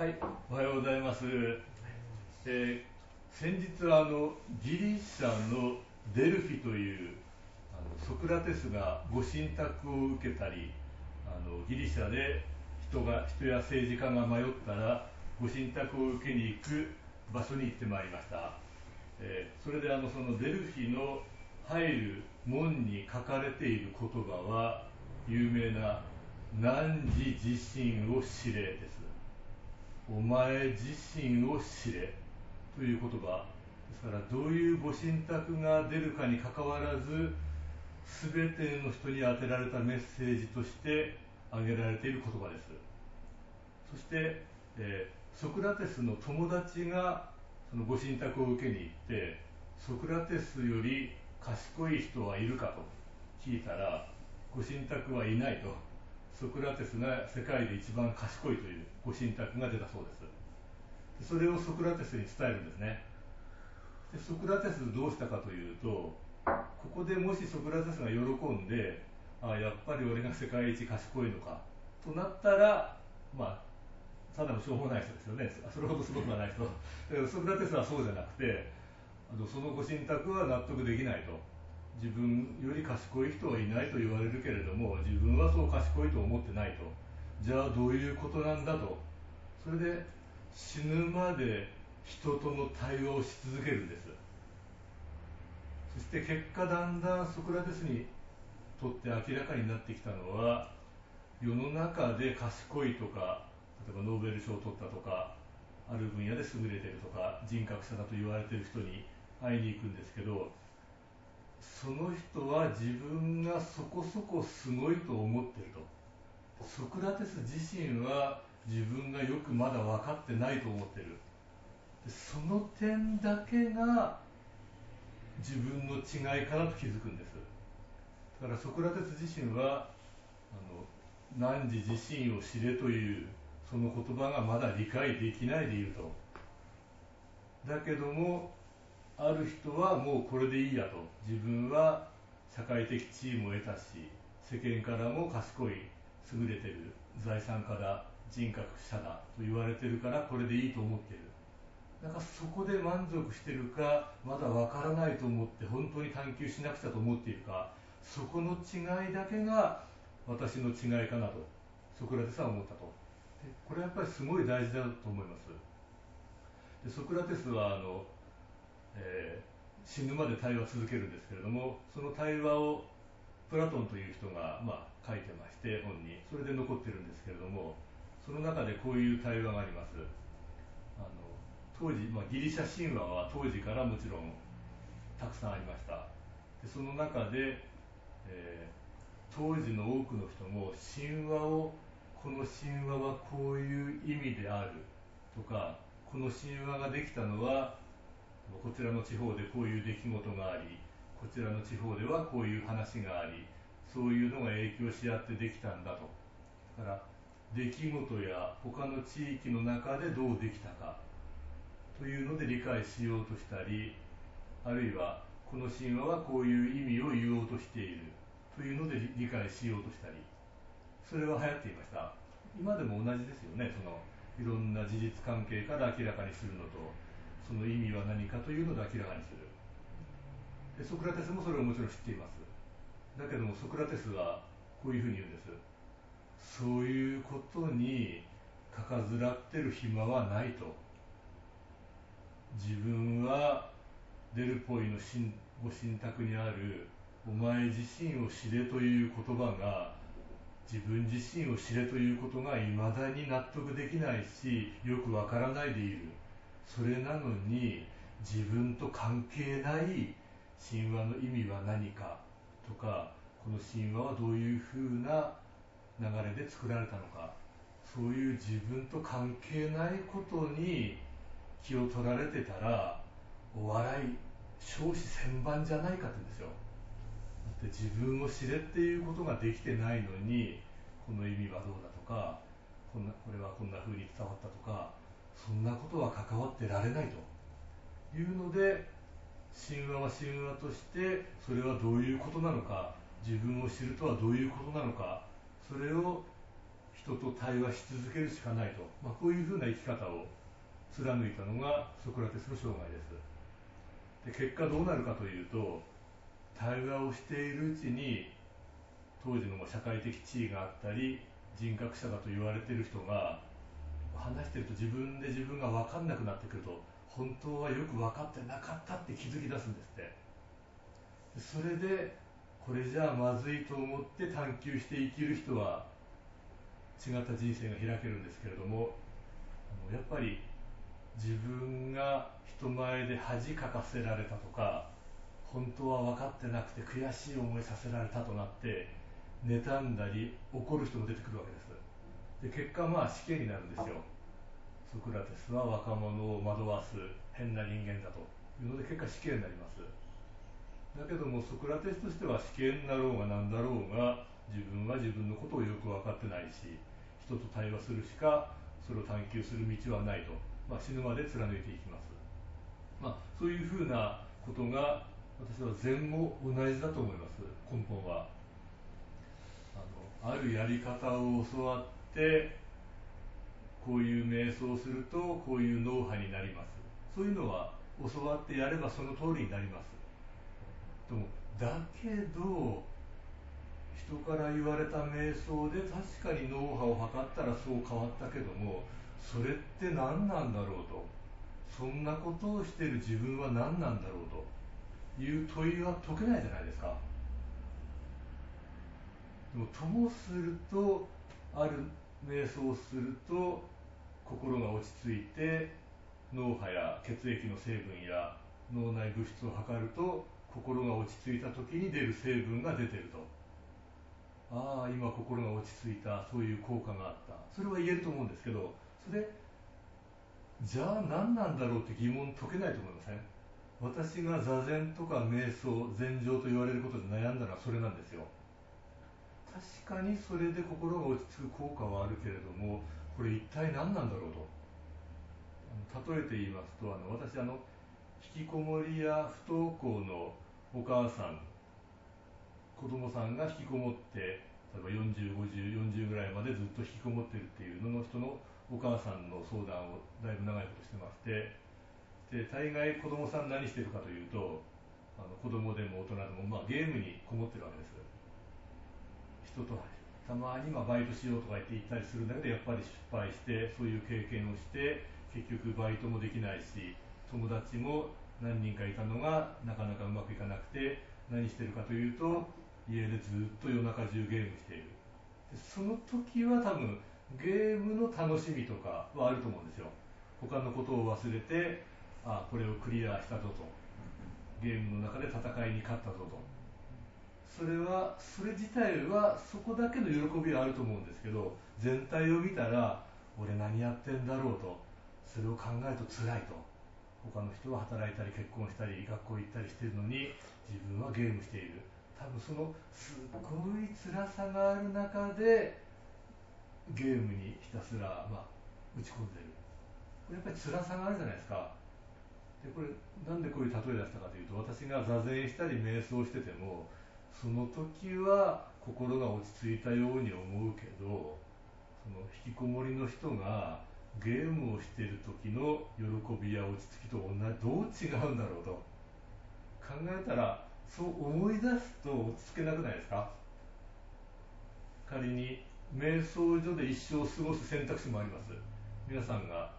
はい、おはようございます。えー先日あのギリシャのデルフィというあのソクラテスがご神託を受けたりあのギリシャで人が人や政治家が迷ったらご神託を受けに行く場所に行ってまいりました、えーそれであのそのデルフィの入る門に書かれている言葉は有名な「汝自身を知れ」ですお前自身を知れ。という言葉。ですからどういうご神託が出るかにかかわらず全ての人に当てられたメッセージとして挙げられている言葉です。そして、えソクラテスの友達がそのご神託を受けに行ってソクラテスより賢い人はいるかと聞いたらご神託はいないと。ソクラテスが世界で一番賢いというご神託が出たそうです。それをソクラテスに伝えるんですね。でソクラテスどうしたかというとここでもしソクラテスが喜んであやっぱり俺が世界一賢いのかとなったらまあただのしょうもない人ですよね。それほどすごくはない人。だけどソクラテスはそうじゃなくてあのそのご神託は納得できないと。自分より賢い人はいないと言われるけれども自分はそう賢いと思ってないと。じゃあどういうことなんだと。それで死ぬまで人との対話をし続けるんです。そして結果だんだんソクラテスにとって明らかになってきたのは世の中で賢いとか例えばノーベル賞を取ったとかある分野で優れてるとか人格者だと言われてる人に会いに行くんですけどその人は自分がそこそこすごいと思ってると。ソクラテス自身は自分がよくまだ分かってないと思ってる。でその点だけが自分の違いかなと気づくんです。だからソクラテス自身はあの汝自身を知れというその言葉がまだ理解できないでいると。だけどもある人はもうこれでいいやと。自分は社会的地位も得たし世間からも賢い優れてる財産家だ人格者だと言われてるからこれでいいと思っているだからそこで満足してるかまだわからないと思って本当に探求しなくちゃと思っているかそこの違いだけが私の違いかなとソクラテスは思ったと。これはやっぱりすごい大事だと思います。でソクラテスはあの、えー死ぬまで対話続けるんですけれどもその対話をプラトンという人が、まあ、書いてまして本に。それで残ってるんですけれどもその中でこういう対話があります。あの当時、まあ、ギリシャ神話は当時からもちろんたくさんありました。でその中で、えー当時の多くの人も神話をこの神話はこういう意味であるとかこの神話ができたのはこちらの地方でこういう出来事がありこちらの地方ではこういう話がありそういうのが影響し合ってできたんだと。だから出来事や他の地域の中でどうできたかというので理解しようとしたりあるいはこの神話はこういう意味を言おうとしているというので理解しようとしたり。それは流行っていました。今でも同じですよね。そのいろんな事実関係から明らかにするのとその意味は何かというので明らかにす。るでソクラテスもそれをもちろん知っています。だけどもソクラテスはこういうふうに言うんです。そういうことにかかずらってる暇はないと。自分はデルポイのご神託にある「お前自身を知れ」という言葉が自分自身を知れということがいまだに納得できないしよくわからないでいる。それなのに自分と関係ない神話の意味は何かとかこの神話はどういうふうな流れで作られたのかそういう自分と関係ないことに気を取られてたらお笑い少子千万じゃないかって言うんですよ。だって自分を知れっていうことができてないのにこの意味はどうだとかこんなこれはこんな風に伝わったとかそんなことは関わってられないと。いうので神話は神話としてそれはどういうことなのか自分を知るとはどういうことなのかそれを人と対話し続けるしかないと、まあ、こういうふうな生き方を貫いたのがソクラテスの生涯です。で結果どうなるかというと対話をしているうちに当時の社会的地位があったり人格者だと言われている人が話してると自分で自分が分かんなくなってくると本当はよく分かってなかったって気づき出すんですって。それでこれじゃあまずいと思って探求して生きる人は違った人生が開けるんですけれどもやっぱり自分が人前で恥かかせられたとか本当は分かってなくて悔しい思いさせられたとなって妬んだり怒る人も出てくるわけです。で結果まあ死刑になるんですよ。ソクラテスは若者を惑わす変な人間だというので結果死刑になります。だけどもソクラテスとしては死刑になろうが何だろうが自分は自分のことをよく分かってないし人と対話するしかそれを探求する道はないと、まあ、死ぬまで貫いていきます、まあ、そういうふうなことが私は禅も同じだと思います。根本は。あのあるやり方を教わってこういう瞑想をするとこういう脳波になります。そういうのは教わってやればその通りになります。でもだけど人から言われた瞑想で確かに脳波を測ったらそう変わったけどもそれって何なんだろうと。そんなことをしている自分は何なんだろうと。いう問いは解けないじゃないですか。でもともするとある瞑想すると心が落ち着いて脳波や血液の成分や脳内物質を測ると心が落ち着いた時に出る成分が出てると。ああ今心が落ち着いた。そういう効果があった。それは言えると思うんですけどそれじゃあ何なんだろうって疑問解けないと思いません？私が座禅とか瞑想禅定と言われることで悩んだのはそれなんですよ。確かにそれで心が落ち着く効果はあるけれどもこれ一体何なんだろうと。例えて言いますとあの私あの引きこもりや不登校のお母さん子供さんが引きこもって例えば405040ぐらいまでずっと引きこもってるっていうのの人のお母さんの相談をだいぶ長いことしてましてで大概子供さん何してるかというとあの子供でも大人でも、まあ、ゲームにこもってるわけです。人とたまにまバイトしようとか言って行ったりするんだけどやっぱり失敗してそういう経験をして結局バイトもできないし友達も何人かいたのがなかなかうまくいかなくて何してるかというと家でずっと夜中中ゲームしている。でその時は多分ゲームの楽しみとかはあると思うんですよ。他のことを忘れてあこれをクリアしたぞと。ゲームの中で戦いに勝ったぞと。それはそれ自体はそこだけの喜びはあると思うんですけど全体を見たら俺何やってんだろうとそれを考えると辛いと。他の人は働いたり結婚したり学校行ったりしてるのに自分はゲームしている。多分そのすごい辛さがある中でゲームにひたすら、まあ、打ち込んでる。これやっぱり辛さがあるじゃないですか。でこれなんでこういう例え出したかというと私が座禅したり瞑想しててもその時は心が落ち着いたように思うけどその引きこもりの人がゲームをしている時の喜びや落ち着きと同じどう違うんだろうと。考えたらそう思い出すと落ち着けなくないですか？仮に瞑想所で一生過ごす選択肢もあります。皆さんが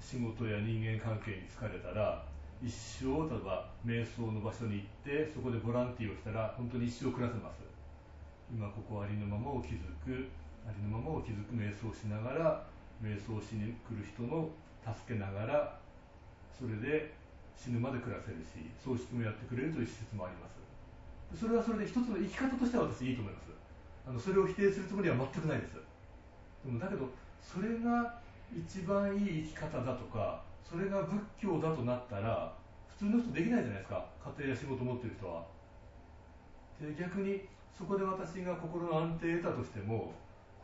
仕事や人間関係に疲れたら一生例えば瞑想の場所に行ってそこでボランティーをしたら本当に一生暮らせます。今ここありのままを気づくありのままを気づく瞑想しながら瞑想しに来る人の助けながらそれで死ぬまで暮らせるし葬式もやってくれるという施設もあります。それはそれで一つの生き方としては私いいと思います。あのそれを否定するつもりは全くないです。でもだけどそれが一番いい生き方だとかそれが仏教だとなったら普通の人できないじゃないですか。家庭や仕事持ってる人は。で逆にそこで私が心の安定を得たとしても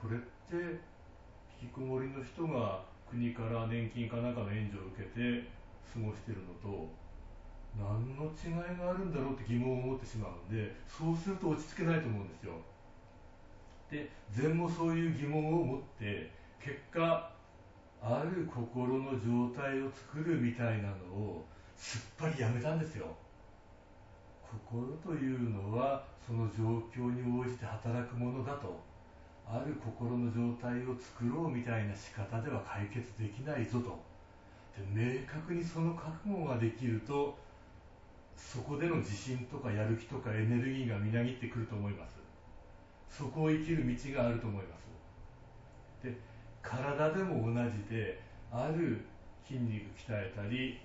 これって引きこもりの人が国から年金かなんかの援助を受けて過ごしてるのと何の違いがあるんだろうって疑問を持ってしまうんでそうすると落ち着けないと思うんですよ。で禅もそういう疑問を持って結果ある心の状態を作るみたいなのをすっぱりやめたんですよ。心というのはその状況に応じて働くものだと。ある心の状態を作ろうみたいな仕方では解決できないぞと。で明確にその覚悟ができるとそこでの自信とかやる気とかエネルギーがみなぎってくると思います。そこを生きる道があると思います。で体でも同じである筋肉鍛えたり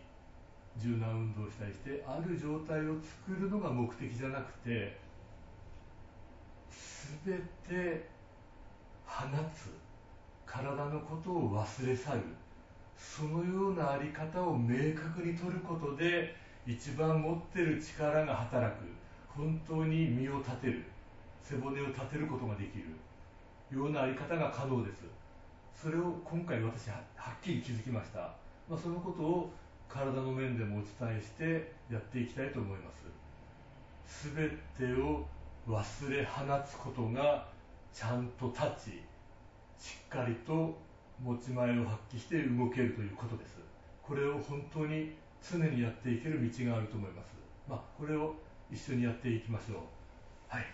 柔軟運動したりしてある状態を作るのが目的じゃなくて全て放つ。体のことを忘れ去る。そのような在り方を明確に取ることで一番持ってる力が働く。本当に身を立てる。背骨を立てることができる。ような在り方が可能です。それを今回私ははっきり気づきました、まあ、そのことを体の面でもお伝えしてやっていきたいと思います。全てを忘れ放つことがちゃんと立ちしっかりと持ち前を発揮して動けるということです。これを本当に常にやっていける道があると思います。まあこれを一緒にやっていきましょう。はい。